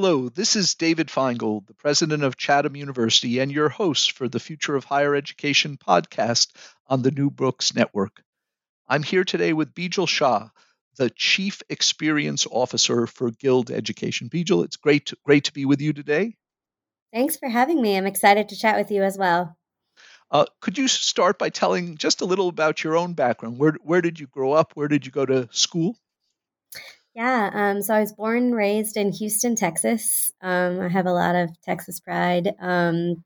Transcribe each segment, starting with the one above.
Hello, this is David Finegold, the president of Chatham University and your host for the Future of Higher Education podcast on the New Books Network. I'm here today with Bijal Shah, the Chief Experience Officer for Guild Education. Bijal, it's great to, great to be with you today. Thanks for having me. I'm excited to chat with you as well. Uh, could you start by telling just a little about your own background? Where, where did you grow up? Where did you go to school? Yeah, um, so I was born and raised in Houston, Texas. Um, I have a lot of Texas pride. Um,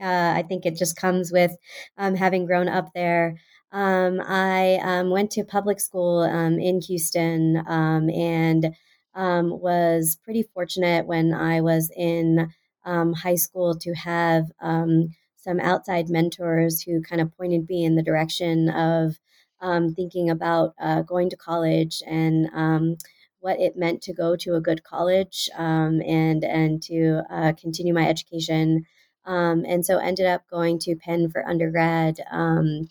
uh, I think it just comes with um, having grown up there. Um, I um, went to public school in Houston and was pretty fortunate when I was in high school to have some outside mentors who kind of pointed me in the direction of thinking about uh, going to college and what it meant to go to a good college um, and and to uh, continue my education. Um, and so ended up going to Penn for undergrad um,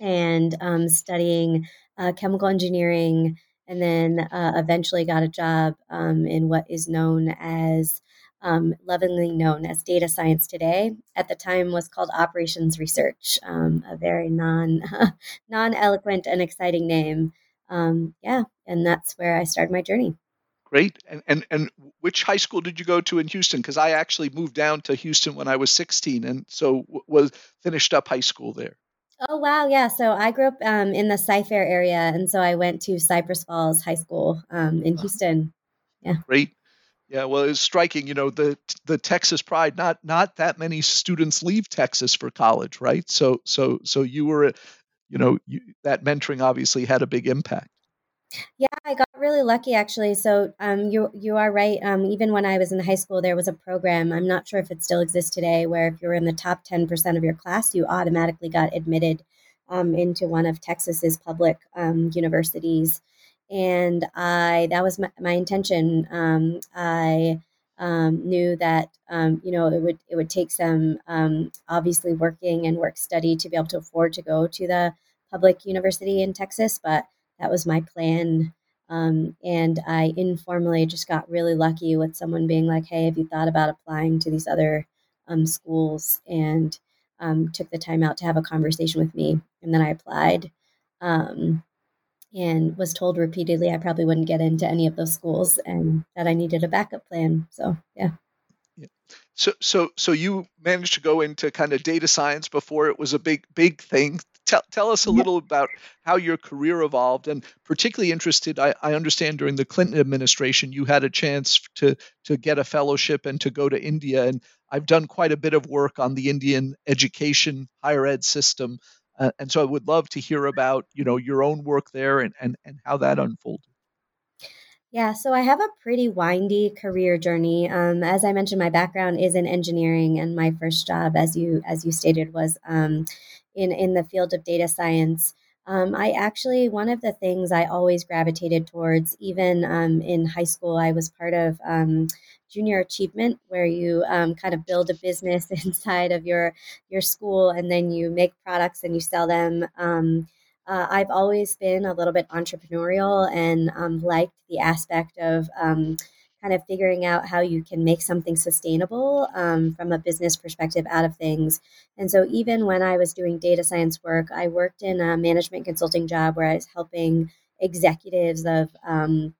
and um, studying uh, chemical engineering, and then uh, eventually got a job um, in what is known as um, lovingly known as data science today. At the time, was called operations research, a very non non eloquent and exciting name um, yeah, and that's where I started my journey. Great. And and and which high school did you go to in Houston? Because I actually moved down to Houston when I was 16, and so was finished up high school there. Oh wow, yeah. So I grew up um, in the Cy-Fair area, and so I went to Cypress Falls High School um, in Houston. Yeah. Great. Yeah, well, it's striking. You know, the the Texas pride. Not not that many students leave Texas for college, right? So so so you were you know you, that mentoring obviously had a big impact. Yeah i got really lucky actually. So um, you you are right. Um, even when i was in high school there was a program i'm not sure if it still exists today where if you were in the top 10% of your class you automatically got admitted um, into one of texas's public um, universities. And i that was my, my intention. Um, i um, knew that um, you know it would it would take some um, obviously working and work study to be able to afford to go to the public university in Texas, but that was my plan. Um, and I informally just got really lucky with someone being like, "Hey, have you thought about applying to these other um, schools?" And um, took the time out to have a conversation with me, and then I applied um, and was told repeatedly I probably wouldn't get into any of those schools and that I needed a backup plan. So, yeah. yeah. So, so, so you managed to go into kind of data science before it was a big, big thing tell, tell us a yeah. little about how your career evolved and particularly interested I, I, understand during the clinton administration you had a chance to to get a fellowship and to go to india and i've done quite a bit of work on the indian education higher ed system uh, and so i would love to hear about you know your own work there and and, and how that unfolded yeah, so I have a pretty windy career journey. Um, as I mentioned, my background is in engineering, and my first job, as you as you stated, was um, in in the field of data science. Um, I actually one of the things I always gravitated towards, even um, in high school, I was part of um, junior achievement, where you um, kind of build a business inside of your your school, and then you make products and you sell them. Um, uh, I've always been a little bit entrepreneurial and um, liked the aspect of kind of figuring out how you can make something sustainable um, from a business perspective out of things. And so, even when I was doing data science work, I worked in a management consulting job where I was helping executives of um,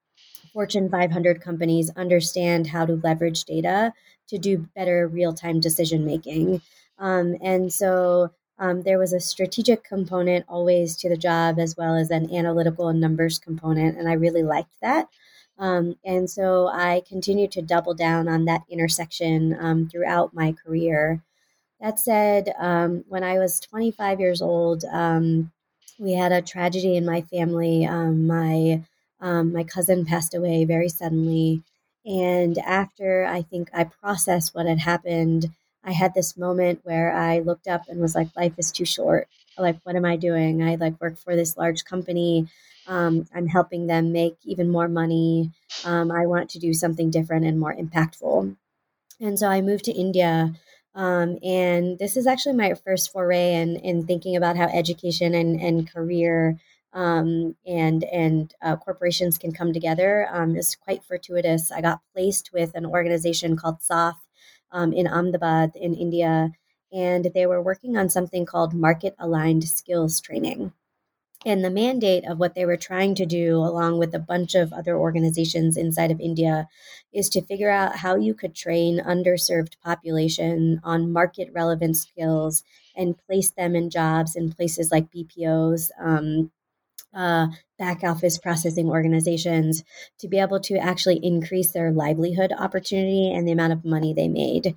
Fortune 500 companies understand how to leverage data to do better real time decision making. Um, and so, um, there was a strategic component always to the job as well as an analytical and numbers component. And I really liked that. Um, and so I continued to double down on that intersection um, throughout my career. That said, um, when I was 25 years old, um, we had a tragedy in my family. Um, my Um, my cousin passed away very suddenly. And after I think I processed what had happened, I had this moment where I looked up and was like, life is too short. Like, what am I doing? I like work for this large company. Um, I'm helping them make even more money. Um, I want to do something different and more impactful. And so I moved to India. Um, and this is actually my first foray in, in thinking about how education and, and career um, and and uh, corporations can come together um, is quite fortuitous. I got placed with an organization called Saath um, in Ahmedabad in India, and they were working on something called market aligned skills training. And the mandate of what they were trying to do, along with a bunch of other organizations inside of India, is to figure out how you could train underserved population on market relevant skills and place them in jobs in places like BPOs, um, uh, back office processing organizations to be able to actually increase their livelihood opportunity and the amount of money they made.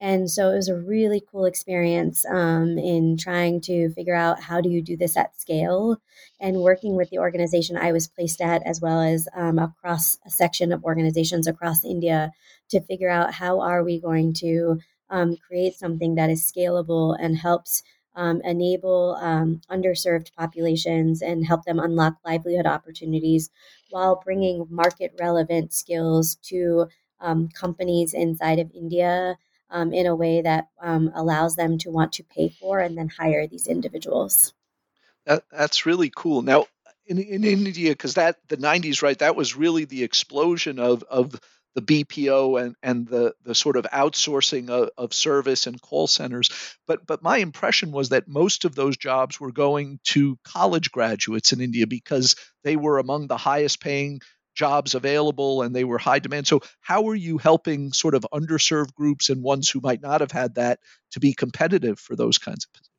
And so it was a really cool experience um, in trying to figure out how do you do this at scale and working with the organization I was placed at, as well as um, across a section of organizations across India to figure out how are we going to um, create something that is scalable and helps um, enable um, underserved populations and help them unlock livelihood opportunities while bringing market relevant skills to um, companies inside of India um, in a way that um, allows them to want to pay for and then hire these individuals. That, that's really cool. Now, in, in India, because that the 90s, right, that was really the explosion of, of the BPO and, and the, the sort of outsourcing of, of, service and call centers. But, but my impression was that most of those jobs were going to college graduates in India because they were among the highest paying jobs available and they were high demand. So, how are you helping sort of underserved groups and ones who might not have had that to be competitive for those kinds of positions?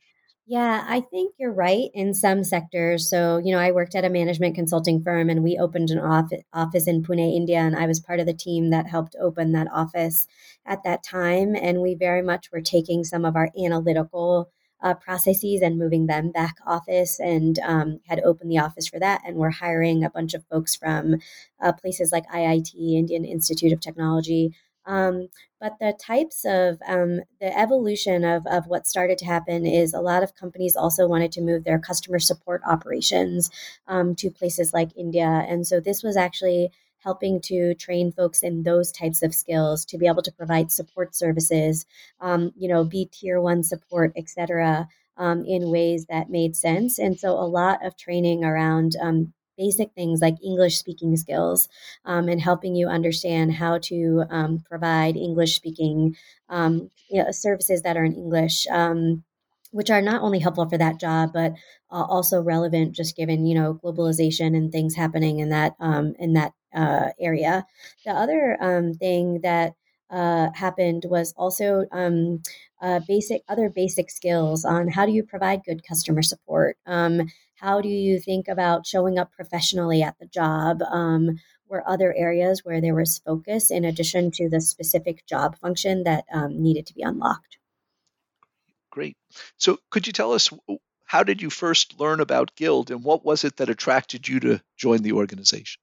Yeah, I think you're right in some sectors. So, you know, I worked at a management consulting firm and we opened an office in Pune, India, and I was part of the team that helped open that office at that time. And we very much were taking some of our analytical uh, processes and moving them back office and um, had opened the office for that. And we're hiring a bunch of folks from uh, places like IIT, Indian Institute of Technology, um, but the types of um, the evolution of, of what started to happen is a lot of companies also wanted to move their customer support operations um, to places like India. And so this was actually helping to train folks in those types of skills to be able to provide support services, um, you know, be tier one support, et cetera. Um, in ways that made sense. And so a lot of training around um, basic things like English speaking skills um, and helping you understand how to um, provide English speaking um, you know, services that are in English. Um, which are not only helpful for that job, but uh, also relevant, just given you know globalization and things happening in that um, in that uh, area. The other um, thing that uh, happened was also um, uh, basic other basic skills on how do you provide good customer support um, how do you think about showing up professionally at the job? Um, were other areas where there was focus in addition to the specific job function that um, needed to be unlocked. Great. So, could you tell us how did you first learn about Guild and what was it that attracted you to join the organization?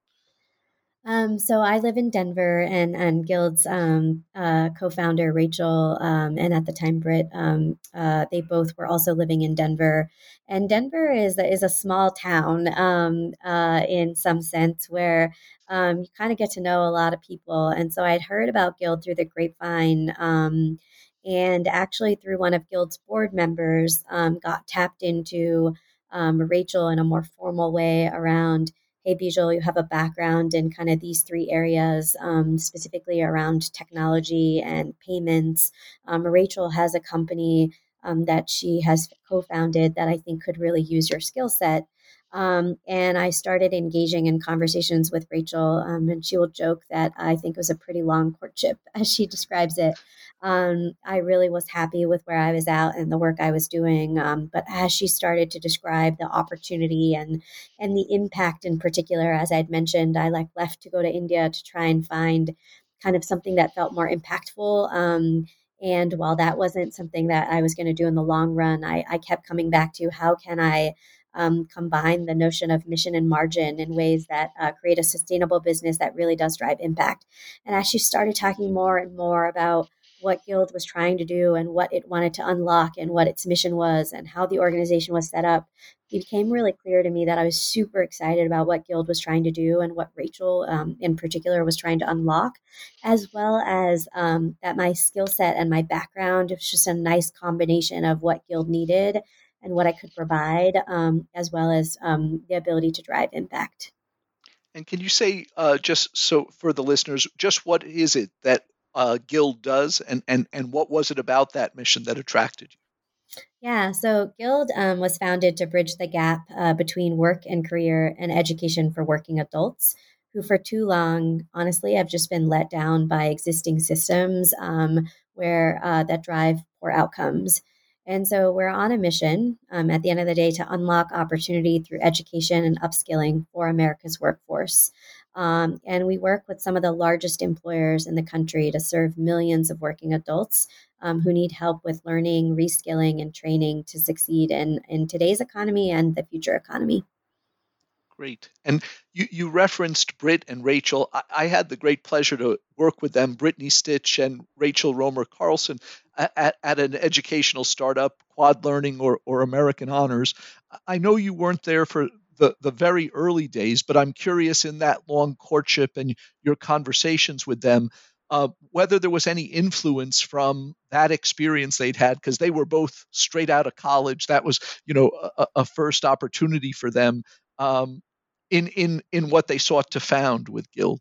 Um, so I live in Denver, and and Guild's um, uh, co-founder Rachel, um, and at the time Britt, um, uh, they both were also living in Denver. And Denver is is a small town um, uh, in some sense, where um, you kind of get to know a lot of people. And so I'd heard about Guild through the grapevine. and actually, through one of Guild's board members, got tapped into Rachel in a more formal way around hey, Bijal, you have a background in kind of these three areas, um, specifically around technology and payments. Um, Rachel has a company um, that she has co founded that I think could really use your skill set. Um, and I started engaging in conversations with Rachel, um, and she will joke that I think it was a pretty long courtship, as she describes it. Um, I really was happy with where I was at and the work I was doing. Um, but as she started to describe the opportunity and and the impact in particular, as I'd mentioned, I like left to go to India to try and find kind of something that felt more impactful. Um, and while that wasn't something that I was going to do in the long run, I, I kept coming back to how can I um, combine the notion of mission and margin in ways that uh, create a sustainable business that really does drive impact. And as she started talking more and more about what Guild was trying to do and what it wanted to unlock and what its mission was and how the organization was set up, it became really clear to me that I was super excited about what Guild was trying to do and what Rachel, um, in particular, was trying to unlock, as well as um, that my skill set and my background was just a nice combination of what Guild needed and what I could provide, um, as well as um, the ability to drive impact. And can you say, uh, just so for the listeners, just what is it that uh, Guild does, and and and what was it about that mission that attracted you? Yeah, so Guild um, was founded to bridge the gap uh, between work and career and education for working adults who, for too long, honestly, have just been let down by existing systems um, where uh, that drive poor outcomes. And so we're on a mission um, at the end of the day to unlock opportunity through education and upskilling for America's workforce. Um, and we work with some of the largest employers in the country to serve millions of working adults um, who need help with learning, reskilling, and training to succeed in, in today's economy and the future economy. Great. And you, you referenced Britt and Rachel. I, I, had the great pleasure to work with them, Brittany Stich and Rachel Romer Carlson, at, at an educational startup, Quad Learning or, or American Honors. I know you weren't there for the, the very early days, but I'm curious in that long courtship and your conversations with them, uh, whether there was any influence from that experience they'd had, because they were both straight out of college. That was, you know, a, a first opportunity for them um, in in in what they sought to found with Guild.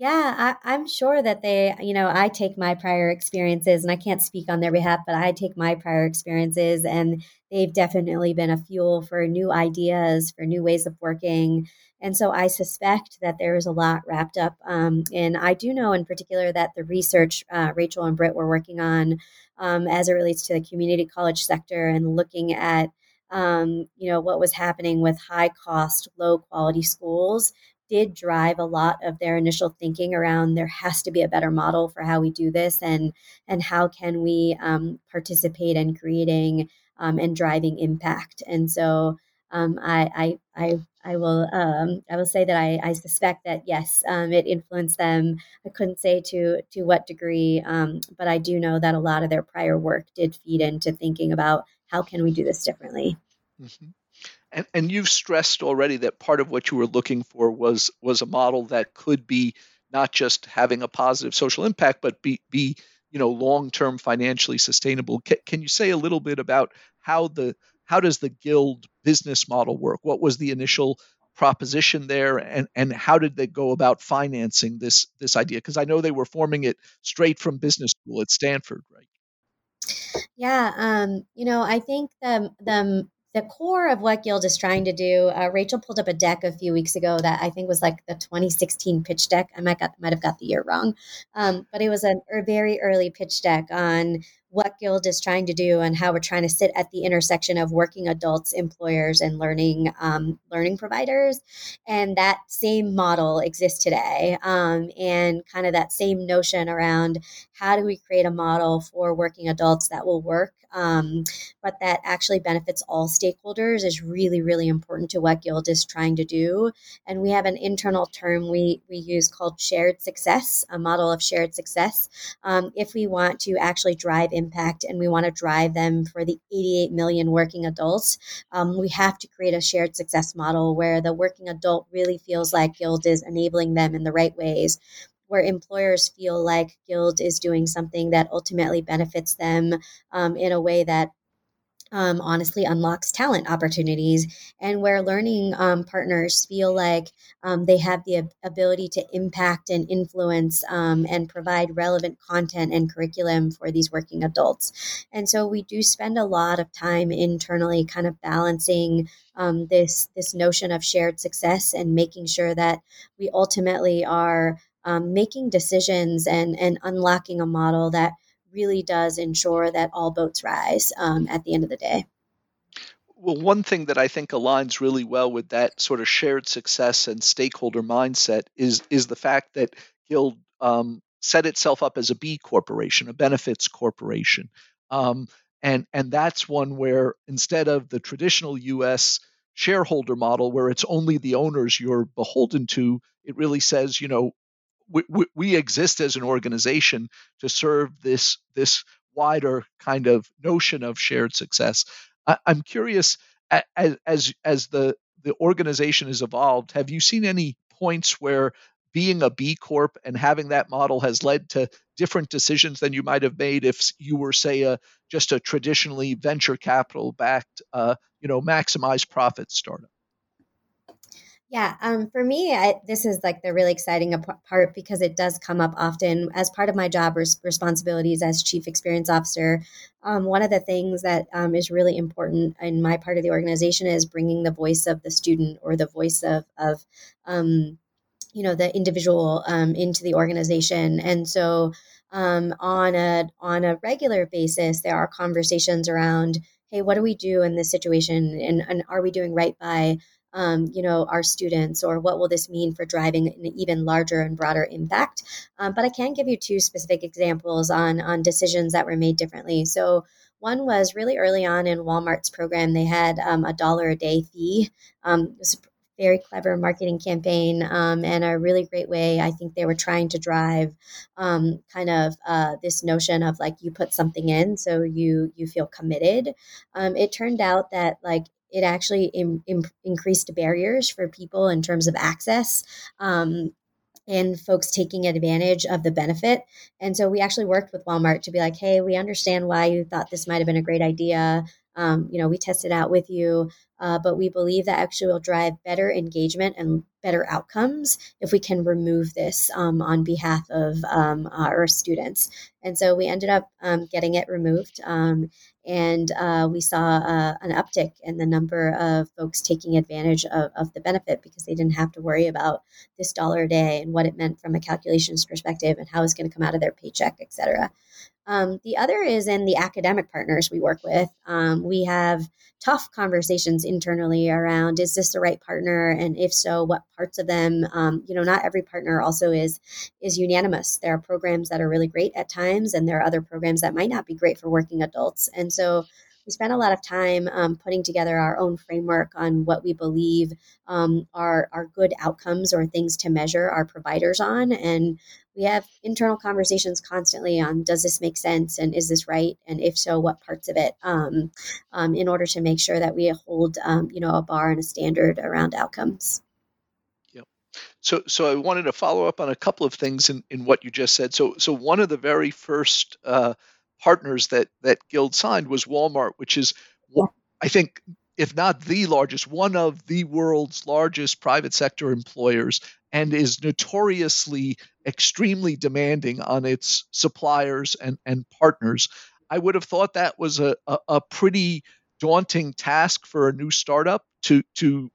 Yeah, I, am sure that they, you know, I take my prior experiences and I can't speak on their behalf, but I take my prior experiences and they've definitely been a fuel for new ideas, for new ways of working. And so I suspect that there is a lot wrapped up. Um, and I do know in particular that the research uh, Rachel and Britt were working on um, as it relates to the community college sector and looking at um, you know what was happening with high cost low quality schools did drive a lot of their initial thinking around there has to be a better model for how we do this and and how can we um, participate in creating um, and driving impact. And so um, I, I, I I will um, I will say that I, I suspect that yes um, it influenced them. I couldn't say to to what degree um, but I do know that a lot of their prior work did feed into thinking about how can we do this differently mm-hmm. And, and you've stressed already that part of what you were looking for was was a model that could be not just having a positive social impact, but be be you know long term financially sustainable. Can, can you say a little bit about how the how does the guild business model work? What was the initial proposition there, and and how did they go about financing this this idea? Because I know they were forming it straight from business school at Stanford, right? Yeah, um, you know, I think the the the core of what Guild is trying to do. Uh, Rachel pulled up a deck a few weeks ago that I think was like the 2016 pitch deck. I might got might have got the year wrong, um, but it was a, very early pitch deck on what Guild is trying to do and how we're trying to sit at the intersection of working adults, employers, and learning um, learning providers. And that same model exists today, um, and kind of that same notion around how do we create a model for working adults that will work, um, but that actually benefits all stakeholders is really really important to what Guild is trying to do. And we have an internal term we we use called shared success, a model of shared success. Um, if we want to actually drive impact and we want to drive them for the 88 million working adults, um, we have to create a shared success model where the working adult really feels like Guild is enabling them in the right ways where employers feel like Guild is doing something that ultimately benefits them um, in a way that um, honestly unlocks talent opportunities and where learning um, partners feel like um, they have the ability to impact and influence um, and provide relevant content and curriculum for these working adults. And so we do spend a lot of time internally kind of balancing um, this this notion of shared success and making sure that we ultimately are um, making decisions and and unlocking a model that really does ensure that all boats rise um, at the end of the day. Well, one thing that I think aligns really well with that sort of shared success and stakeholder mindset is is the fact that Guild um, set itself up as a B corporation, a benefits corporation, um, and and that's one where instead of the traditional U.S. shareholder model where it's only the owners you're beholden to. It really says, you know, we, we, exist as an organization to serve this this wider kind of notion of shared success. I, am curious, as as as the the organization has evolved, have you seen any points where being a B Corp and having that model has led to different decisions than you might have made if you were, say, a just a traditionally venture capital backed, uh, you know, maximize profit startup. Yeah, um, for me, I, this is like the really exciting part because it does come up often as part of my job res- responsibilities as chief experience officer. Um, one of the things that um, is really important in my part of the organization is bringing the voice of the student or the voice of of um, you know the individual um, into the organization, and so um, on a on a regular basis, there are conversations around, hey, what do we do in this situation, and, and are we doing right by um, you know, our students, or what will this mean for driving an even larger and broader impact? Um, but I can give you two specific examples on on decisions that were made differently. So one was really early on in Walmart's program; they had um, a dollar a day fee. Um, it was a very clever marketing campaign um, and a really great way. I think they were trying to drive um, kind of uh, this notion of like you put something in, so you you feel committed. Um, it turned out that like it actually in, in, increased barriers for people in terms of access um, and folks taking advantage of the benefit. And so we actually worked with Walmart to be like, hey, we understand why you thought this might have been a great idea. Um, you know, we tested out with you, uh, but we believe that actually will drive better engagement and better outcomes if we can remove this um, on behalf of um, our students. And so we ended up um, getting it removed. Um, and uh, we saw uh, an uptick in the number of folks taking advantage of, of, the benefit because they didn't have to worry about this dollar a day and what it meant from a calculations perspective and how it's going to come out of their paycheck, et cetera. Um, the other is in the academic partners we work with. Um, we have tough conversations internally around is this the right partner, and if so, what parts of them? Um, you know, not every partner also is is unanimous. There are programs that are really great at times, and there are other programs that might not be great for working adults. And so we spent a lot of time um, putting together our own framework on what we believe um, are, are good outcomes or things to measure our providers on. And we have internal conversations constantly on does this make sense and is this right? And if so, what parts of it um, um in order to make sure that we hold um, you know, a bar and a standard around outcomes. So, so I wanted to follow up on a couple of things in, in what you just said. So, so one of the very first uh, partners that that Guild signed was Walmart, which is I think if not the largest, one of the world's largest private sector employers and is notoriously extremely demanding on its suppliers and, and partners. I would have thought that was a, a, a pretty daunting task for a new startup to to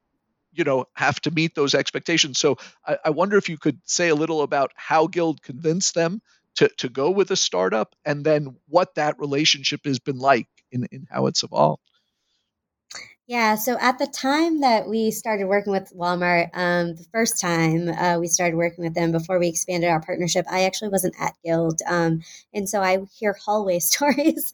you know have to meet those expectations. So I, I wonder if you could say a little about how Guild convinced them to, to go with a startup and then what that relationship has been like in, in how it's evolved. Yeah, so at the time that we started working with Walmart, um, the first time uh, we started working with them before we expanded our partnership, I actually wasn't at Guild, um, and so I hear hallway stories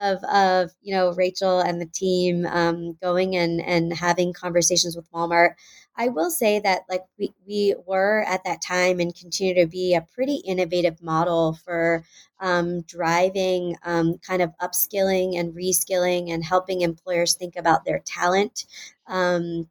of, of you know Rachel and the team um, going and and having conversations with Walmart I will say that like we, we were at that time and continue to be a pretty innovative model for um, driving um, kind of upskilling and reskilling and helping employers think about their talent um,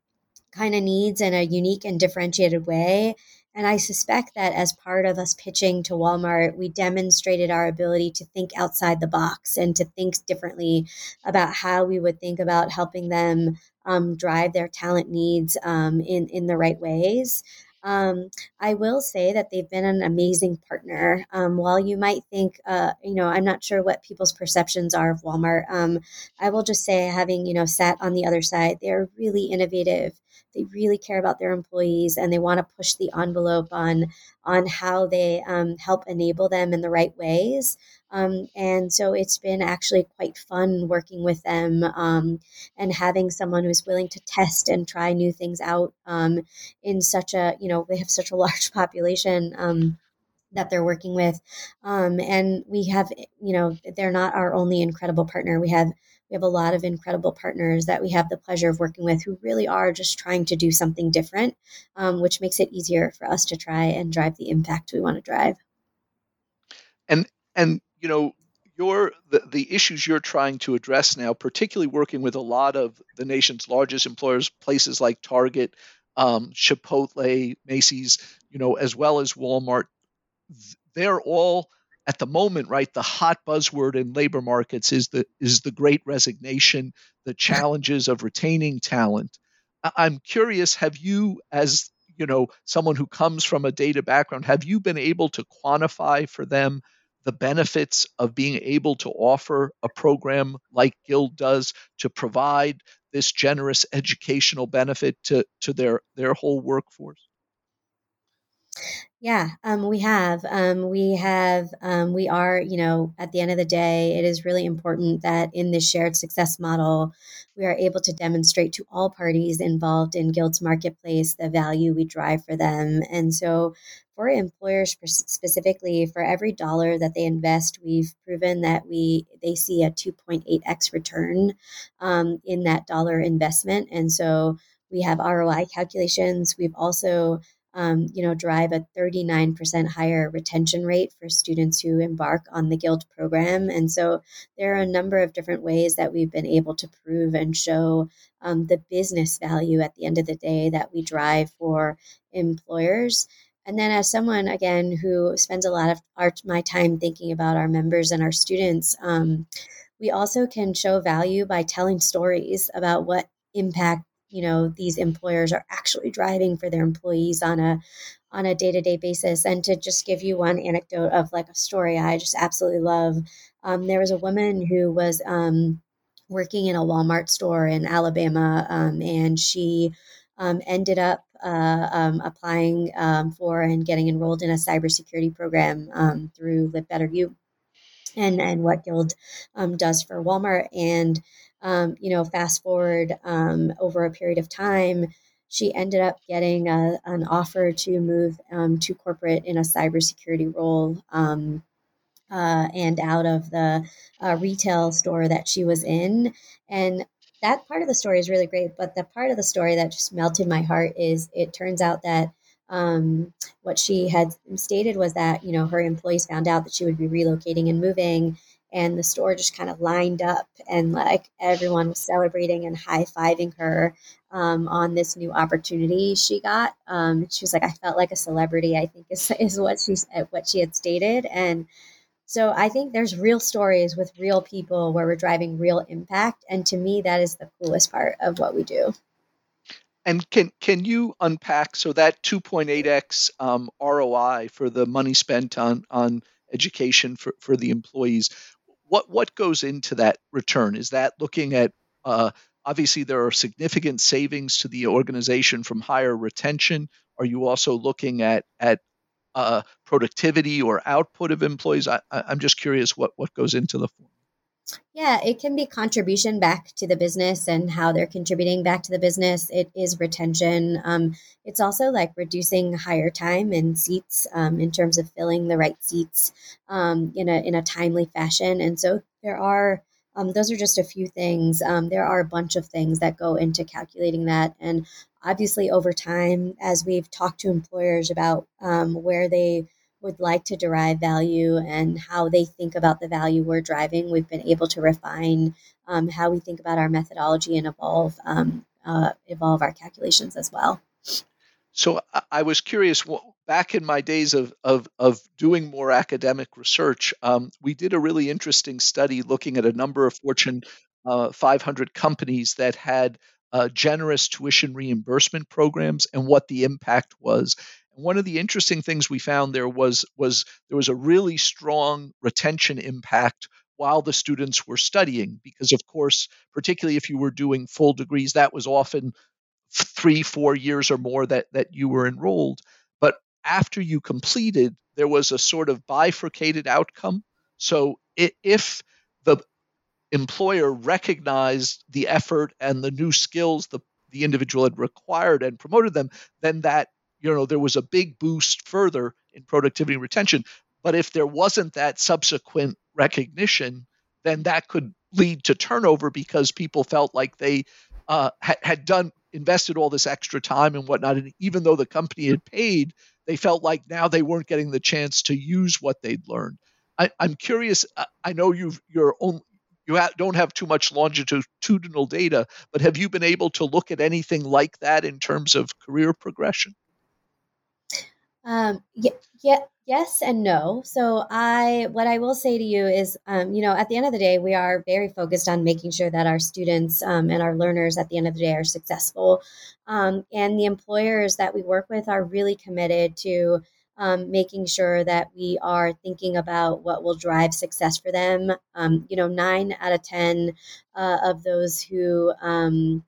kind of needs in a unique and differentiated way. And I suspect that as part of us pitching to Walmart, we demonstrated our ability to think outside the box and to think differently about how we would think about helping them um, drive their talent needs um, in in the right ways. Um, I will say that they've been an amazing partner. Um, while you might think, uh, you know, I'm not sure what people's perceptions are of Walmart. Um, I will just say, having you know sat on the other side, they're really innovative. They really care about their employees, and they want to push the envelope on on how they um, help enable them in the right ways. Um, and so it's been actually quite fun working with them um, and having someone who's willing to test and try new things out um, in such a, you know, they have such a large population um, that they're working with. Um, and we have, you know, they're not our only incredible partner. We have we have a lot of incredible partners that we have the pleasure of working with who really are just trying to do something different, um, which makes it easier for us to try and drive the impact we want to drive. And and you know your the, the issues you're trying to address now, particularly working with a lot of the nation's largest employers, places like Target, um, Chipotle, Macy's, you know, as well as Walmart, they're all at the moment, right, the hot buzzword in labor markets is the is the great resignation, the challenges of retaining talent. I'm curious, have you as you know, someone who comes from a data background, have you been able to quantify for them the benefits of being able to offer a program like Guild does to provide this generous educational benefit to, to their, their whole workforce? Yeah, um, we have. Um, we have. Um, we are. You know, at the end of the day, it is really important that in this shared success model, we are able to demonstrate to all parties involved in Guild's marketplace the value we drive for them. And so, for employers specifically, for every dollar that they invest, we've proven that we they see a two point eight x return um, in that dollar investment. And so, we have ROI calculations. We've also um, you know, drive a 39% higher retention rate for students who embark on the Guild program. And so there are a number of different ways that we've been able to prove and show um, the business value at the end of the day that we drive for employers. And then, as someone again who spends a lot of our, my time thinking about our members and our students, um, we also can show value by telling stories about what impact you know these employers are actually driving for their employees on a on a day-to-day basis. And to just give you one anecdote of like a story i just absolutely love um, there was a woman who was um, working in a walmart store in alabama um, and she um, ended up uh, um, applying um, for and getting enrolled in a cybersecurity program through Live Better U and and what guild does for walmart. And um, you know, fast forward um, over a period of time, she ended up getting a, an offer to move um, to corporate in a cybersecurity role um, uh, and out of the uh, retail store that she was in. And that part of the story is really great. But the part of the story that just melted my heart is it turns out that um, what she had stated was that you know her employees found out that she would be relocating and moving and the store just kind of lined up and like everyone was celebrating and high-fiving her um, on this new opportunity she got. Um, she was like i felt like a celebrity i think is, is what she what she had stated. And so i think there's real stories with real people where we're driving real impact. And to me that is the coolest part of what we do. And can can you unpack so that 2.8x um, ROI for the money spent on on education for, for the employees? What what goes into that return? Is that looking at uh, obviously there are significant savings to the organization from higher retention. Are you also looking at at uh, productivity or output of employees? I, am just curious what what goes into the form. Yeah, it can be contribution back to the business and how they're contributing back to the business. It is retention. Um, it's also like reducing hire time and seats um, in terms of filling the right seats um, in a in a timely fashion. And so there are um, those are just a few things. Um, there are a bunch of things that go into calculating that, and obviously over time, as we've talked to employers about um, where they would like to derive value and how they think about the value we're driving, we've been able to refine um, how we think about our methodology and evolve um, uh, evolve our calculations as well. So I was curious. Back in my days of of, of doing more academic research, um, we did a really interesting study looking at a number of Fortune uh, 500 companies that had uh, generous tuition reimbursement programs and what the impact was one of the interesting things we found there was was there was a really strong retention impact while the students were studying because of course particularly if you were doing full degrees that was often three four years or more that that you were enrolled. But after you completed there was a sort of bifurcated outcome. So if the employer recognized the effort and the new skills the the individual had required and promoted them then that you know there was a big boost further in productivity and retention but if there wasn't that subsequent recognition then that could lead to turnover because people felt like they uh, had, had done invested all this extra time and whatnot. And even though the company had paid, they felt like now they weren't getting the chance to use what they'd learned. I, am curious. I know you've you ha- don't have too much longitudinal data, but have you been able to look at anything like that in terms of career progression? Um, yeah, yeah, yes and no. So I, what I will say to you is, um, you know, at the end of the day, we are very focused on making sure that our students um, and our learners at the end of the day are successful, um, and the employers that we work with are really committed to um, making sure that we are thinking about what will drive success for them. Um, you know, nine out of 10 uh, of those who um,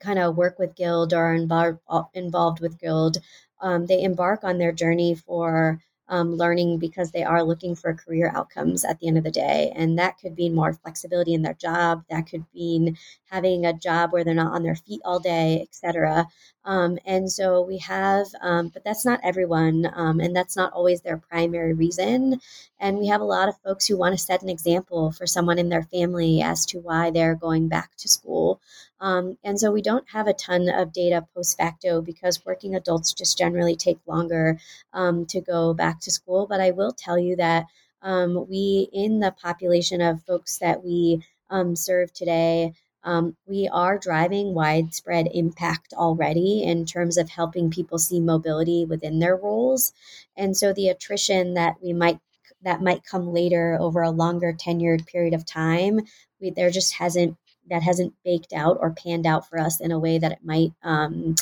kind of work with Guild or are involved, involved with Guild, um, they embark on their journey for um, learning because they are looking for career outcomes at the end of the day. And that could mean more flexibility in their job. That could mean having a job where they're not on their feet all day, etc. Um, and so we have, um, but that's not everyone, um, and that's not always their primary reason. And we have a lot of folks who want to set an example for someone in their family as to why they're going back to school. Um, and so we don't have a ton of data post facto because working adults just generally take longer um, to go back to school. But I will tell you that um, we, in the population of folks that we serve today, um, we are driving widespread impact already in terms of helping people see mobility within their roles. And so the attrition that we might that might come later over a longer tenured period of time, we, there just hasn't that hasn't baked out or panned out for us in a way that it might um,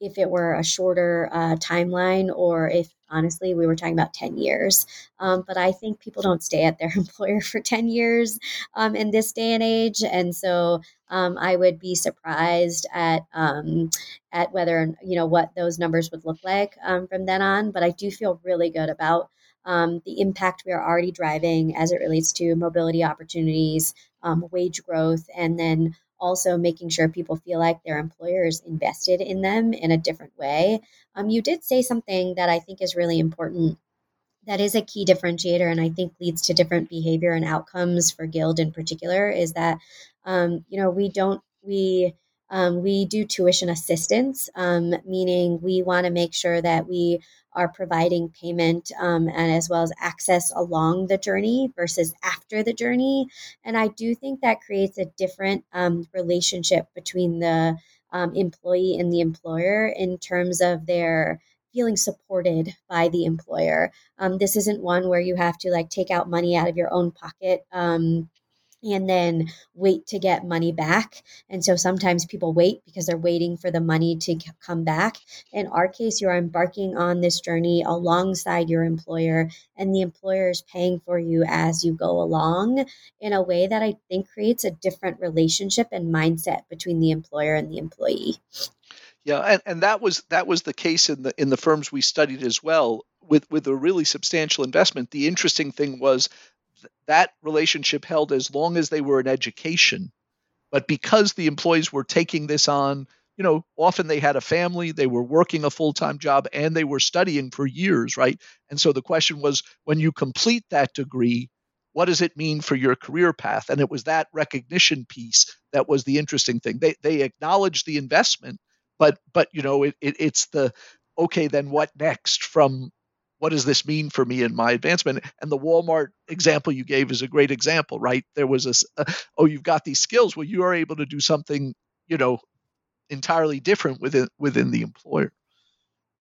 if it were a shorter uh, timeline or if honestly we were talking about 10 years. Um, but i think people don't stay at their employer for 10 years um, in this day and age. And so um, i would be surprised at um, at whether you know what those numbers would look like um, from then on. But i do feel really good about um, the impact we are already driving as it relates to mobility opportunities, wage growth, and then also making sure people feel like their employers invested in them in a different way. Um, you did say something that I think is really important. That is a key differentiator, and I think leads to different behavior and outcomes for Guild in particular. Is that um, you know we don't we um, we do tuition assistance, um, meaning we want to make sure that we are providing payment um, and as well as access along the journey versus after the journey. And I do think that creates a different um, relationship between the um, employee and the employer in terms of their feeling supported by the employer. Um, this isn't one where you have to like take out money out of your own pocket um, and then wait to get money back. And so sometimes people wait because they're waiting for the money to come back. In our case, you're embarking on this journey alongside your employer, and the employer is paying for you as you go along in a way that I think creates a different relationship and mindset between the employer and the employee. Yeah, and, and that was that was the case in the in the firms we studied as well with with a really substantial investment. The interesting thing was that relationship held as long as they were in education. But because the employees were taking this on, you know, often they had a family, they were working a full time job, and they were studying for years, right? And so the question was when you complete that degree, what does it mean for your career path? And it was that recognition piece that was the interesting thing. They, they acknowledged the investment, but but you know it, it, it's the okay then what next from what does this mean for me in my advancement? And the Walmart example you gave is a great example, right? There was a, uh, oh, you've got these skills. Well, you are able to do something, you know, entirely different within within the employer.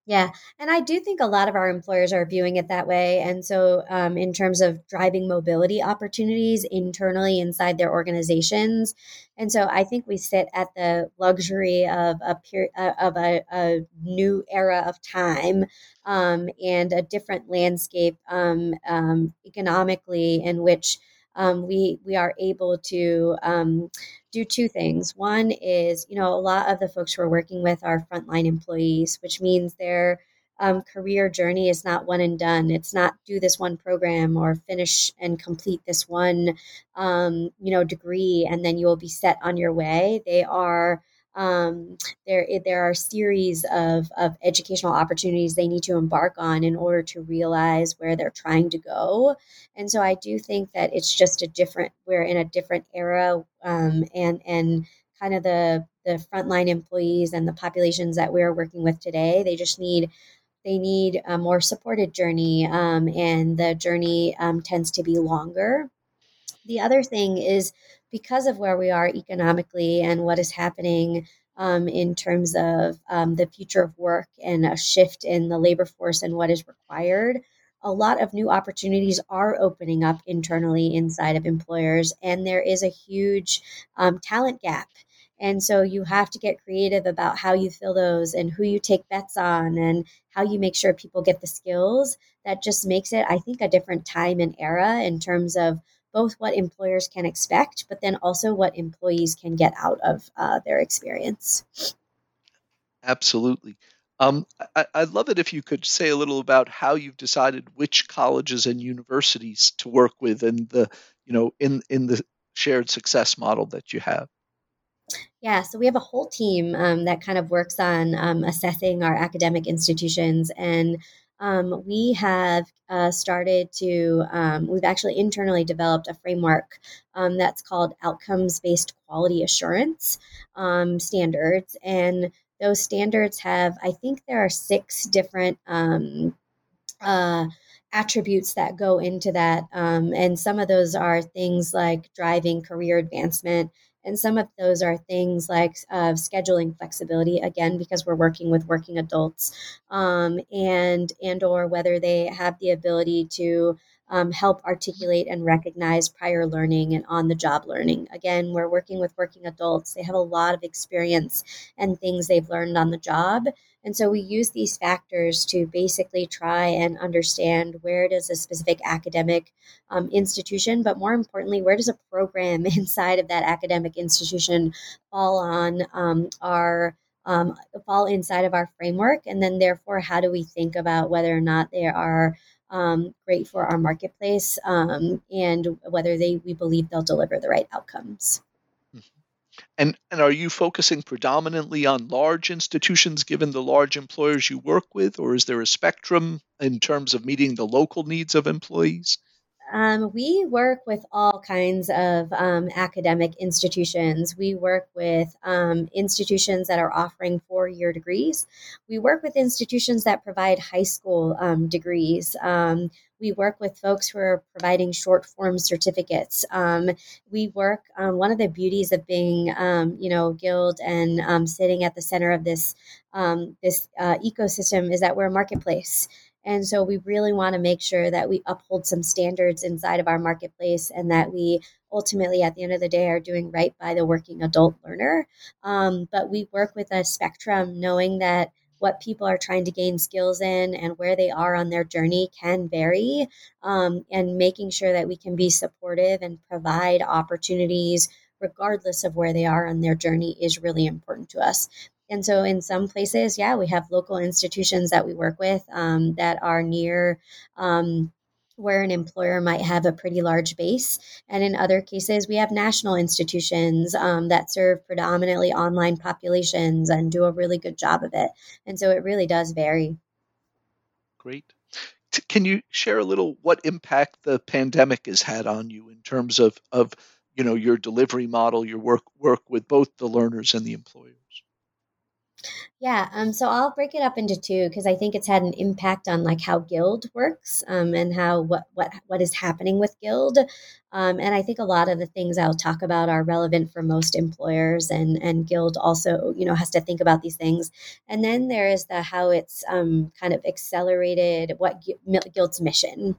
Yeah. And I do think a lot of our employers are viewing it that way. And so, um, in terms of driving mobility opportunities internally inside their organizations. And so, I think we sit at the luxury of a, peri- uh, of a, a, new era of time um, and a different landscape um, um economically in which um, we we are able to um, do two things. One is, you know, a lot of the folks we're working with are frontline employees, which means their um, career journey is not one and done. It's not do this one program or finish and complete this one, um, you know, degree, and then you will be set on your way. They are um, there there are series of, of educational opportunities they need to embark on in order to realize where they're trying to go. And so i do think that it's just a different we're in a different era um, and and kind of the the frontline employees and the populations that we're working with today they just need they need a more supported journey um, and the journey um, tends to be longer. The other thing is because of where we are economically and what is happening um, in terms of um, the future of work and a shift in the labor force and what is required, a lot of new opportunities are opening up internally inside of employers, and there is a huge um, talent gap. And so you have to get creative about how you fill those and who you take bets on and how you make sure people get the skills. That just makes it, I think, a different time and era in terms of both what employers can expect, but then also what employees can get out of uh, their experience. Absolutely. Um, I, would love it if you could say a little about how you've decided which colleges and universities to work with, and the you know in in the shared success model that you have. Yeah, so we have a whole team um, that kind of works on um, assessing our academic institutions and um, we have uh, started to, um, we've actually internally developed a framework um, that's called outcomes based quality assurance um, standards. And those standards have, I think there are six different. Um, uh, attributes that go into that. Um, and some of those are things like driving career advancement, and some of those are things like uh, scheduling flexibility again because we're working with working adults um, and and or whether they have the ability to um, help articulate and recognize prior learning and on the job learning. Again, we're working with working adults. They have a lot of experience and things they've learned on the job. And so we use these factors to basically try and understand where does a specific academic um, institution, but more importantly, where does a program inside of that academic institution fall on um, our um, fall inside of our framework, and then therefore, how do we think about whether or not they are um, great for our marketplace um, and whether they we believe they'll deliver the right outcomes. And, and are you focusing predominantly on large institutions given the large employers you work with, or is there a spectrum in terms of meeting the local needs of employees? Um, we work with all kinds of um, academic institutions. We work with um, institutions that are offering four year degrees. We work with institutions that provide high school um, degrees. Um, we work with folks who are providing short form certificates. Um, we work. one of the beauties of being, you know, Guild and sitting at the center of this this uh, ecosystem is that we're a marketplace. And so we really want to make sure that we uphold some standards inside of our marketplace and that we ultimately, at the end of the day, are doing right by the working adult learner. Um, but we work with a spectrum, knowing that what people are trying to gain skills in and where they are on their journey can vary, um, and making sure that we can be supportive and provide opportunities regardless of where they are on their journey is really important to us. And so, in some places, yeah, we have local institutions that we work with um, that are near. Um, where an employer might have a pretty large base. And in other cases, we have national institutions um, that serve predominantly online populations and do a really good job of it. And so it really does vary. Great. Can you share a little what impact the pandemic has had on you in terms of, of you know your delivery model, your work work with both the learners and the employers? Yeah, um, so I'll break it up into two because I think it's had an impact on like how Guild works um, and how what what what is happening with Guild, um, and I think a lot of the things I'll talk about are relevant for most employers, and and Guild also you know has to think about these things, and then there is the how it's um, kind of accelerated what Guild's mission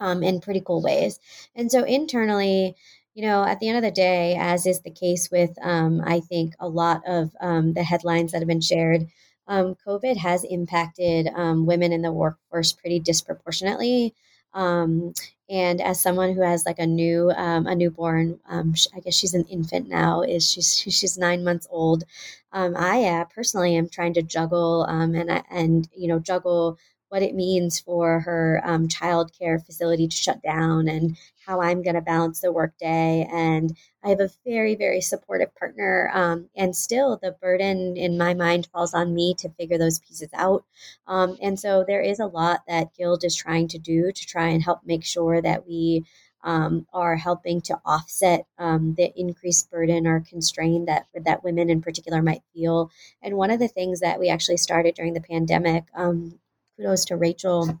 um, in pretty cool ways, and so internally you know, at the end of the day, as is the case with, um, I think, a lot of um, the headlines that have been shared, um, COVID has impacted um, women in the workforce pretty disproportionately. Um, and as someone who has like a new um, a newborn, I guess she's an infant now. Is she's she's nine months old. I uh, personally am trying to juggle and and you know juggle what it means for her um, child care facility to shut down and how I'm going to balance the workday. And I have a very, very supportive partner. Um, and still, the burden in my mind falls on me to figure those pieces out. Um, and so there is a lot that Guild is trying to do to try and help make sure that we um, are helping to offset um, the increased burden or constraint that that women in particular might feel. And one of the things that we actually started during the pandemic, um, kudos to Rachel.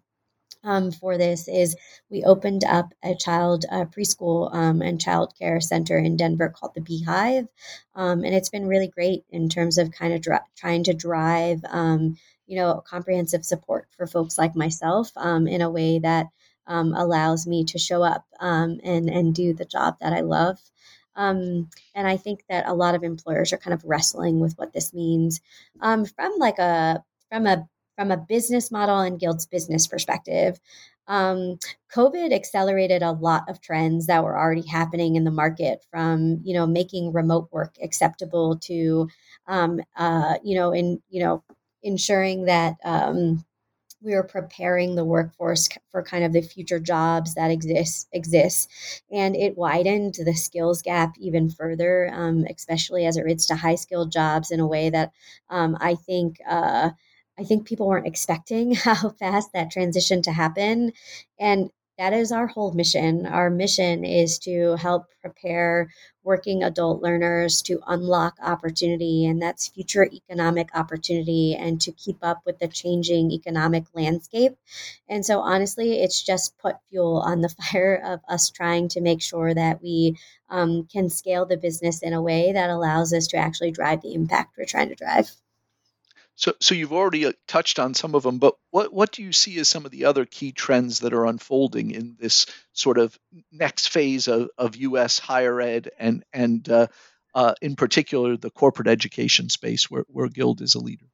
Um, for this is we opened up a child uh, preschool um, and child care center in Denver called the Beehive, um, and it's been really great in terms of kind of trying to drive you know comprehensive support for folks like myself in a way that um, allows me to show up um, and and do the job that I love. Um, and I think that a lot of employers are kind of wrestling with what this means um, from like a from a from a business model and Guild's business perspective. Um, COVID accelerated a lot of trends that were already happening in the market, from you know making remote work acceptable to um, uh, you know in you know ensuring that um, we were preparing the workforce for kind of the future jobs that exist exist and it widened the skills gap even further um, especially as it relates to high skilled jobs in a way that um, i think uh, I think people weren't expecting how fast that transition to happen. And that is our whole mission. Our mission is to help prepare working adult learners to unlock opportunity, and that's future economic opportunity, and to keep up with the changing economic landscape. And so, honestly, it's just put fuel on the fire of us trying to make sure that we um, can scale the business in a way that allows us to actually drive the impact we're trying to drive. So, so you've already uh, touched on some of them, but what what do you see as some of the other key trends that are unfolding in this sort of next phase of, of U.S. higher ed and and uh, uh, in particular the corporate education space where, where Guild is a leader?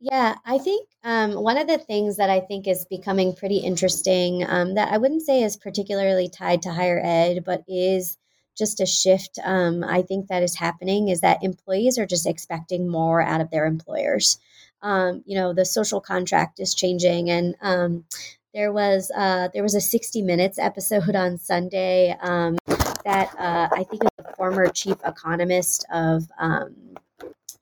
Yeah, I think um, one of the things that I think is becoming pretty interesting um, that I wouldn't say is particularly tied to higher ed, but is just a shift um, I think that is happening is that employees are just expecting more out of their employers. Um, you know, the social contract is changing, and um, there was uh, there was a 60 Minutes episode on Sunday um, that uh, I think the former chief economist of um,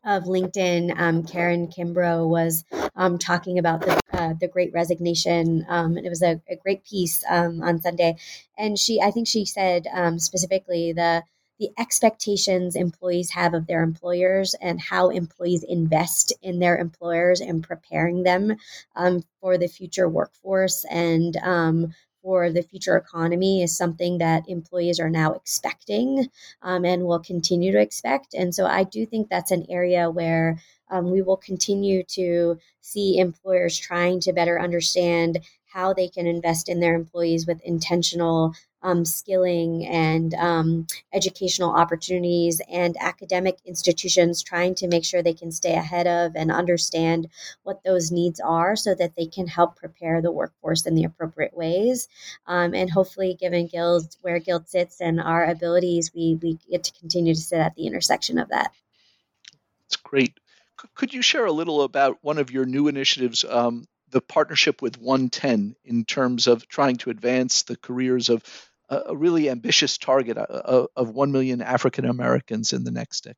of LinkedIn, um, Karin Kimbrough, was um, talking about the uh, the Great Resignation, um, and it was a, a great piece um, on Sunday. And she, I think, she said um, specifically the the expectations employees have of their employers and how employees invest in their employers and preparing them um, for the future workforce and for the future economy is something that employees are now expecting um, and will continue to expect. And so I do think that's an area where um, we will continue to see employers trying to better understand how they can invest in their employees with intentional um, skilling and um, educational opportunities and academic institutions trying to make sure they can stay ahead of and understand what those needs are so that they can help prepare the workforce in the appropriate ways. Um, and hopefully, given Guild where Guild sits and our abilities, we, we get to continue to sit at the intersection of that. That's great. Could you share a little about one of your new initiatives, um, the partnership with OneTen in terms of trying to advance the careers of a, really ambitious target of, of 1 million African Americans in the next decade.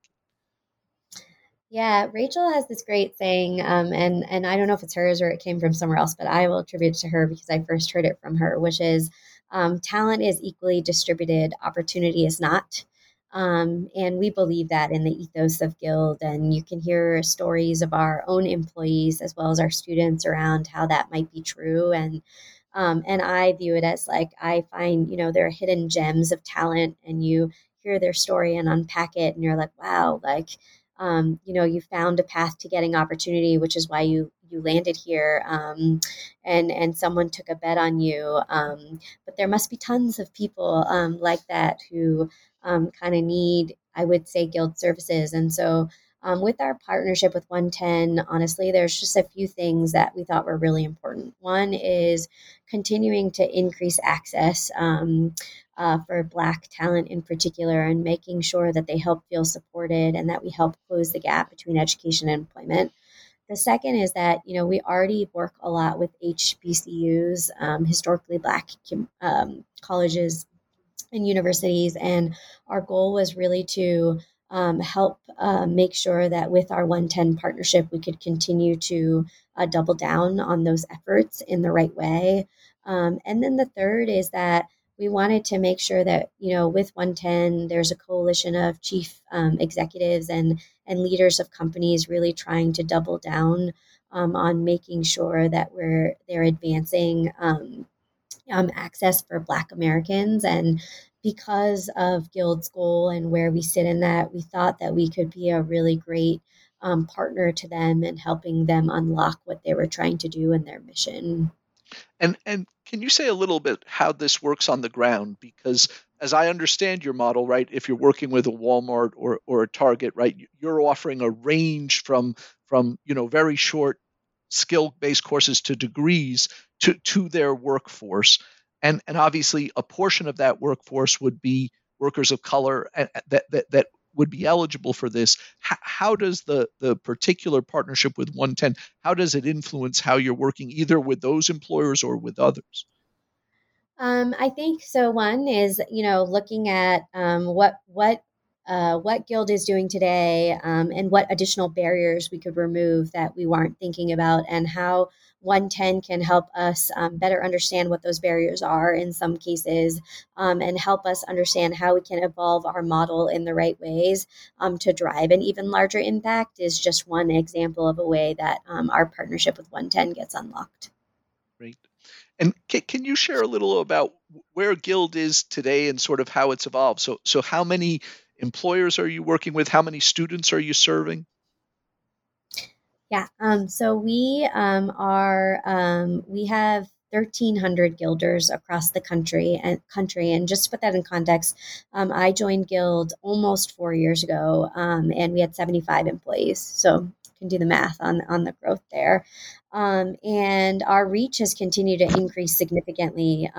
Yeah, Rachel has this great saying, um, and and I don't know if it's hers or it came from somewhere else, but I will attribute it to her because I first heard it from her, which is um, talent is equally distributed, opportunity is not. Um, and we believe that in the ethos of Guild. And you can hear stories of our own employees as well as our students around how that might be true. And um, and I view it as like I find, you know, there are hidden gems of talent, and you hear their story and unpack it, and you're like, wow, like, um, you know, you found a path to getting opportunity, which is why you you landed here, um, and and someone took a bet on you. Um, but there must be tons of people um, like that who um, kind of need, I would say, guild services. And so, um, with our partnership with OneTen, honestly, there's just a few things that we thought were really important. One is continuing to increase access um, uh, for Black talent in particular and making sure that they help feel supported and that we help close the gap between education and employment. the second is that you know we already work a lot with HBCUs, um, historically black um, colleges and universities, and our goal was really to um, help uh, make sure that with our OneTen partnership, we could continue to uh, double down on those efforts in the right way. Um, and then the third is that we wanted to make sure that you know with OneTen there's a coalition of chief um, executives and and leaders of companies really trying to double down um, on making sure that we're they're advancing um, um access for black americans and because of guild's goal and where we sit in that we thought that we could be a really great um, partner to them and helping them unlock what they were trying to do in their mission and and can you say a little bit how this works on the ground? Because as I understand your model, right, if you're working with a Walmart or, or a Target, right, you're offering a range from from you know very short skill-based courses to degrees to to their workforce, and and obviously a portion of that workforce would be workers of color that that that would be eligible for this. How, how, does the the particular partnership with OneTen how does it influence how you're working either with those employers or with others? Um, i think so. One is you know looking at um, what what uh, what Guild is doing today um, and what additional barriers we could remove that we weren't thinking about, and how OneTen can help us um, better understand what those barriers are in some cases um, and help us understand how we can evolve our model in the right ways um, to drive an even larger impact is just one example of a way that um, our partnership with OneTen gets unlocked. Great. And can, can you share a little about where Guild is today and sort of how it's evolved? So, so how many employers are you working with? How many students are you serving? Yeah. Um, so we um, are um, we have 1,300 guilders across the country and country. And just to put that in context, um, I joined Guild almost four years ago, um, and we had 75 employees. So can do the math on on the growth there. Um, and our reach has continued to increase significantly.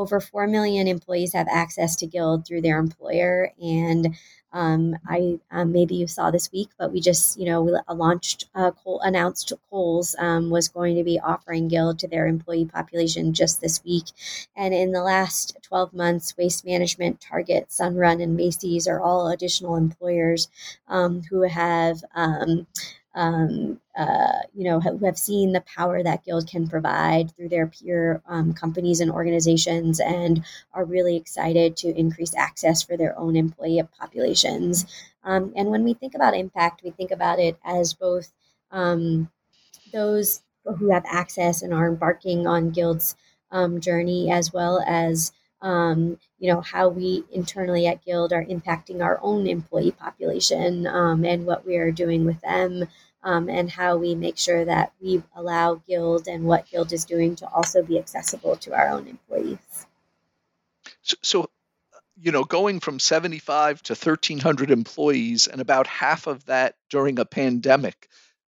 Um, over 4 million employees have access to Guild through their employer. And um, I um, maybe you saw this week, but we just you know we launched uh, announced Kohl's um, was going to be offering Guild to their employee population just this week, and in the last 12 months, Waste Management, Target, Sunrun, and Macy's are all additional employers um, who have um, uh, you know, who have seen the power that Guild can provide through their peer um, companies and organizations and are really excited to increase access for their own employee populations. Um, and when we think about impact, we think about it as both um, those who have access and are embarking on Guild's um, journey as well as um, you know how we internally at guild are impacting our own employee population um, and what we are doing with them um, and how we make sure that we allow guild and what guild is doing to also be accessible to our own employees. So, so you know going from 75 to 1300 employees and about half of that during a pandemic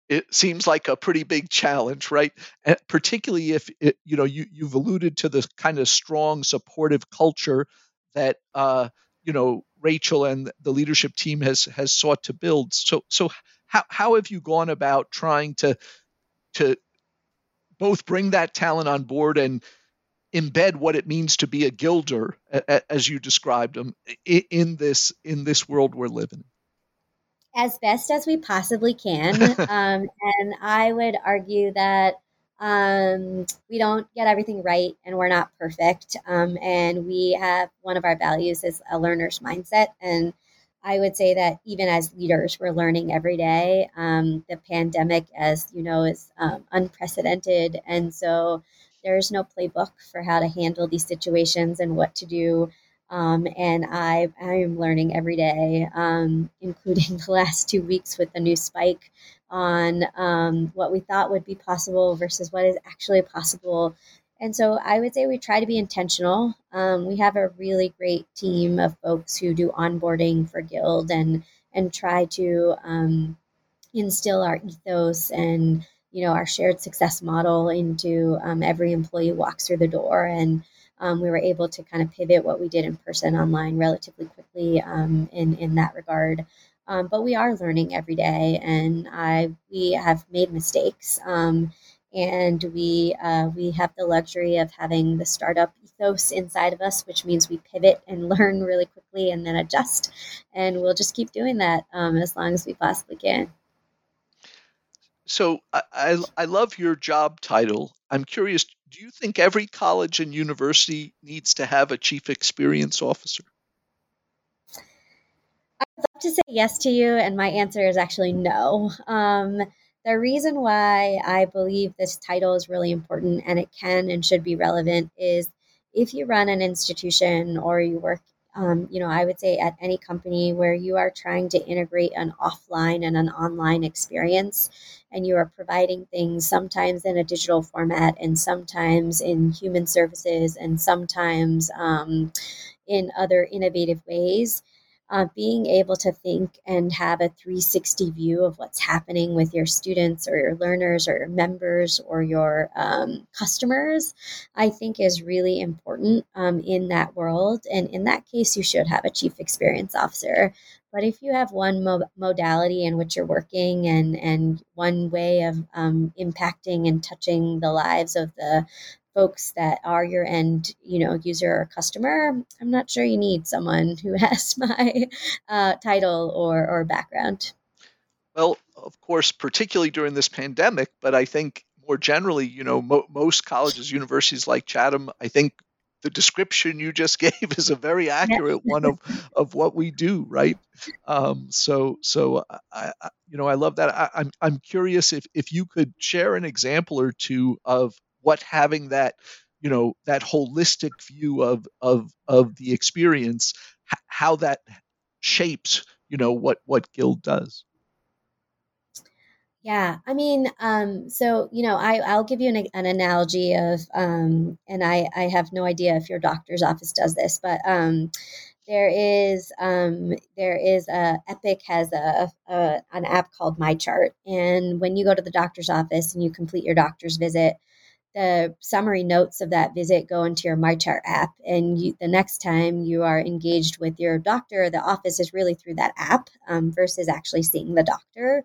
it seems like a pretty big challenge, right? And particularly if it, you know you you've alluded to the kind of strong supportive culture that uh, you know Rachel and the leadership team has has sought to build. So so how how have you gone about trying to to both bring that talent on board and embed what it means to be a guilder as you described them in this in this world we're living in as best as we possibly can. um, and I would argue that um, we don't get everything right and we're not perfect. Um, and we have one of our values is a learner's mindset. And I would say that even as leaders, we're learning every day. Um, the pandemic, as you know, is um, unprecedented. And so there's no playbook for how to handle these situations and what to do um, and I, I am learning every day, um, including the last two weeks with the new spike on um, what we thought would be possible versus what is actually possible. And so I would say we try to be intentional. Um, we have a really great team of folks who do onboarding for Guild and and try to um, instill our ethos and you know our shared success model into um, every employee walks through the door and um, we were able to kind of pivot what we did in person online relatively quickly um, in, in that regard. Um, but we are learning every day, and I we have made mistakes. Um, and we uh, we have the luxury of having the startup ethos inside of us, which means we pivot and learn really quickly and then adjust. And we'll just keep doing that um, as long as we possibly can. So I, I, I love your job title. I'm curious. Do you think every college and university needs to have a chief experience officer? I'd love to say yes to you, and my answer is actually no. Um, the reason why I believe this title is really important and it can and should be relevant is if you run an institution or you work, um, you know, I would say at any company where you are trying to integrate an offline and an online experience, and you are providing things sometimes in a digital format and sometimes in human services and sometimes um, in other innovative ways uh, being able to think and have a 360 view of what's happening with your students or your learners or your members or your um, customers, I think is really important um, in that world. And in that case, you should have a chief experience officer. But if you have one mo- modality in which you're working and, and one way of um, impacting and touching the lives of the folks that are your end, you know, user or customer, I'm not sure you need someone who has my uh, title or, or background. Well, of course, particularly during this pandemic, but I think more generally, you know, mo- most colleges, universities like Chatham, I think the description you just gave is a very accurate one of, of what we do, right? Um, so, so I, I, you know, I love that. I, I'm I'm curious if if you could share an example or two of what having that you know that holistic view of of of the experience how that shapes you know what what guild does yeah, I mean, um, so you know, I I'll give you an, an analogy of, um, and I I have no idea if your doctor's office does this, but um, there is um, there is a Epic has a, a an app called MyChart, and when you go to the doctor's office and you complete your doctor's visit, the summary notes of that visit go into your MyChart app. And you, the next time you are engaged with your doctor, the office is really through that app um, versus actually seeing the doctor.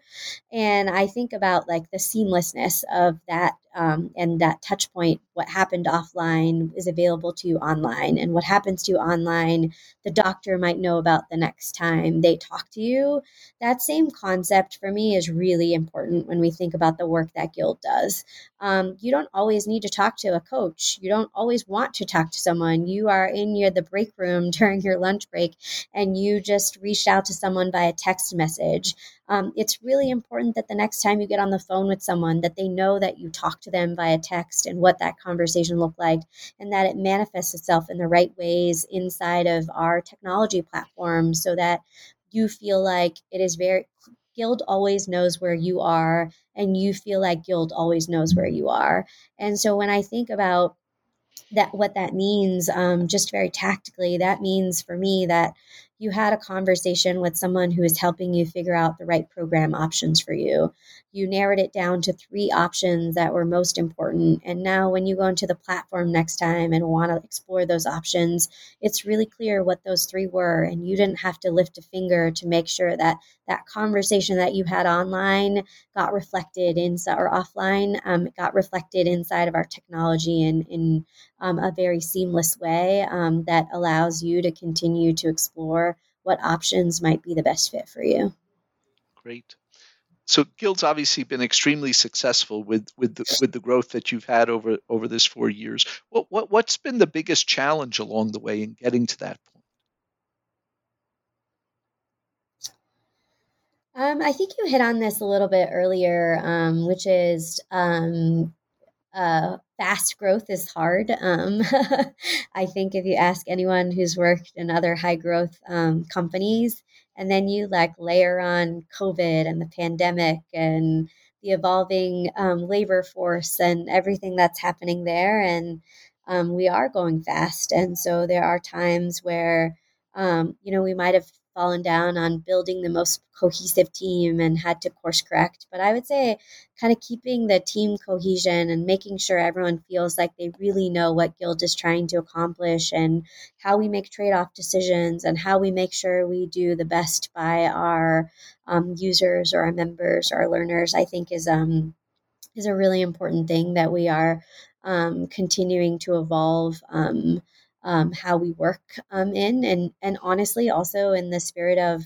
And I think about like the seamlessness of that um, and that touch point what happened offline is available to you online. And what happens to you online the doctor might know about the next time they talk to you. That same concept for me is really important when we think about the work that guild does. Um, you don't always need to talk to a coach. You don't always want to talk to someone. You are in your the break room during your lunch break and you just reached out to someone via text message um, it's really important that the next time you get on the phone with someone that they know that you talked to them via text and what that conversation looked like and that it manifests itself in the right ways inside of our technology platform so that you feel like it is very guild always knows where you are and you feel like guild always knows where you are. And so when i think about that what that means um, just very tactically that means for me that you had a conversation with someone who is helping you figure out the right program options for you. You narrowed it down to three options that were most important. And now, when you go into the platform next time and want to explore those options, it's really clear what those three were. And you didn't have to lift a finger to make sure that that conversation that you had online got reflected inside or offline, um, got reflected inside of our technology in, in um, a very seamless way um, that allows you to continue to explore what options might be the best fit for you. Great. So Guild's obviously been extremely successful with with the, with the growth that you've had over over this four years. What what what's been the biggest challenge along the way in getting to that Um, I think you hit on this a little bit earlier, um, which is um, uh, fast growth is hard. Um, I think if you ask anyone who's worked in other high growth um, companies, and then you like layer on COVID and the pandemic and the evolving um, labor force and everything that's happening there, and we are going fast. And so there are times where, you know, we might have fallen down on building the most cohesive team and had to course correct. But I would say, kind of keeping the team cohesion and making sure everyone feels like they really know what Guild is trying to accomplish and how we make trade off decisions and how we make sure we do the best by our um, users or our members or our learners, I think is um, is a really important thing that we are um, continuing to evolve um, um, how we work um, in, and and honestly, also in the spirit of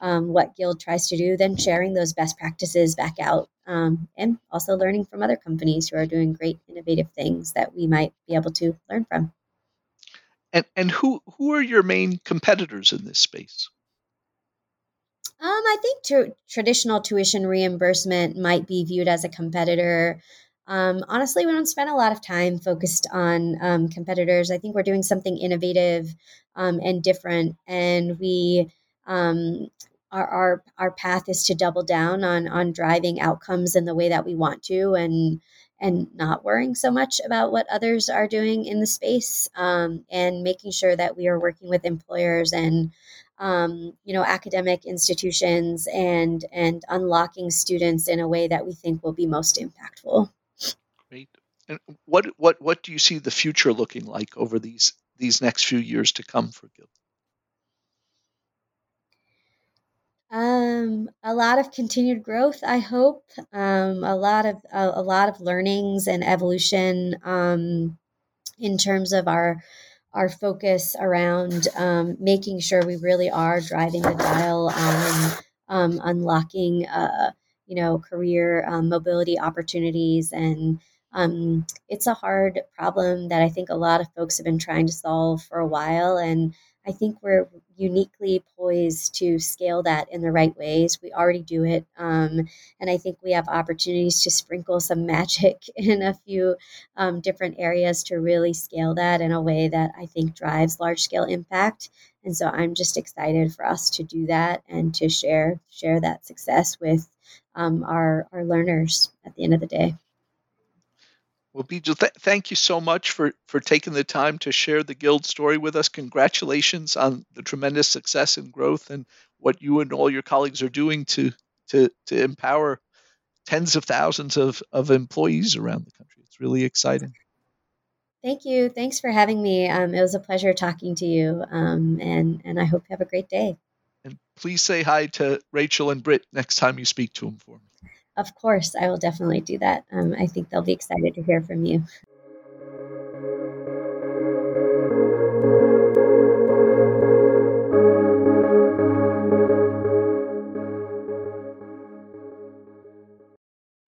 um, what Guild tries to do, then sharing those best practices back out, um, and also learning from other companies who are doing great innovative things that we might be able to learn from. And and who who are your main competitors in this space? Um, I think to, traditional tuition reimbursement might be viewed as a competitor. Um, honestly, we don't spend a lot of time focused on um, competitors. I think we're doing something innovative um, and different, and we um, our, our our path is to double down on on driving outcomes in the way that we want to, and and not worrying so much about what others are doing in the space, um, and making sure that we are working with employers and um, you know academic institutions and and unlocking students in a way that we think will be most impactful and what what what do you see the future looking like over these these next few years to come for guild um, a lot of continued growth, I hope. Um, a lot of a, a, lot of learnings and evolution um, in terms of our our focus around um, making sure we really are driving the dial on um, unlocking, uh, you know, career um, mobility opportunities. And um, it's a hard problem that I think a lot of folks have been trying to solve for a while. And I think we're uniquely poised to scale that in the right ways. We already do it. Um, and I think we have opportunities to sprinkle some magic in a few um, different areas to really scale that in a way that I think drives large scale impact. And so I'm just excited for us to do that and to share share that success with um, our, our learners at the end of the day. Well, Bijal, th- thank you so much for, for taking the time to share the Guild story with us. Congratulations on the tremendous success and growth and what you and all your colleagues are doing to, to, to empower tens of thousands of, of employees around the country. It's really exciting. Thank you. Thanks for having me. Um, it was a pleasure talking to you, um, and, and I hope you have a great day. And please say hi to Rachel and Britt next time you speak to them for me. Of course, I will definitely do that. Um, I think they'll be excited to hear from you.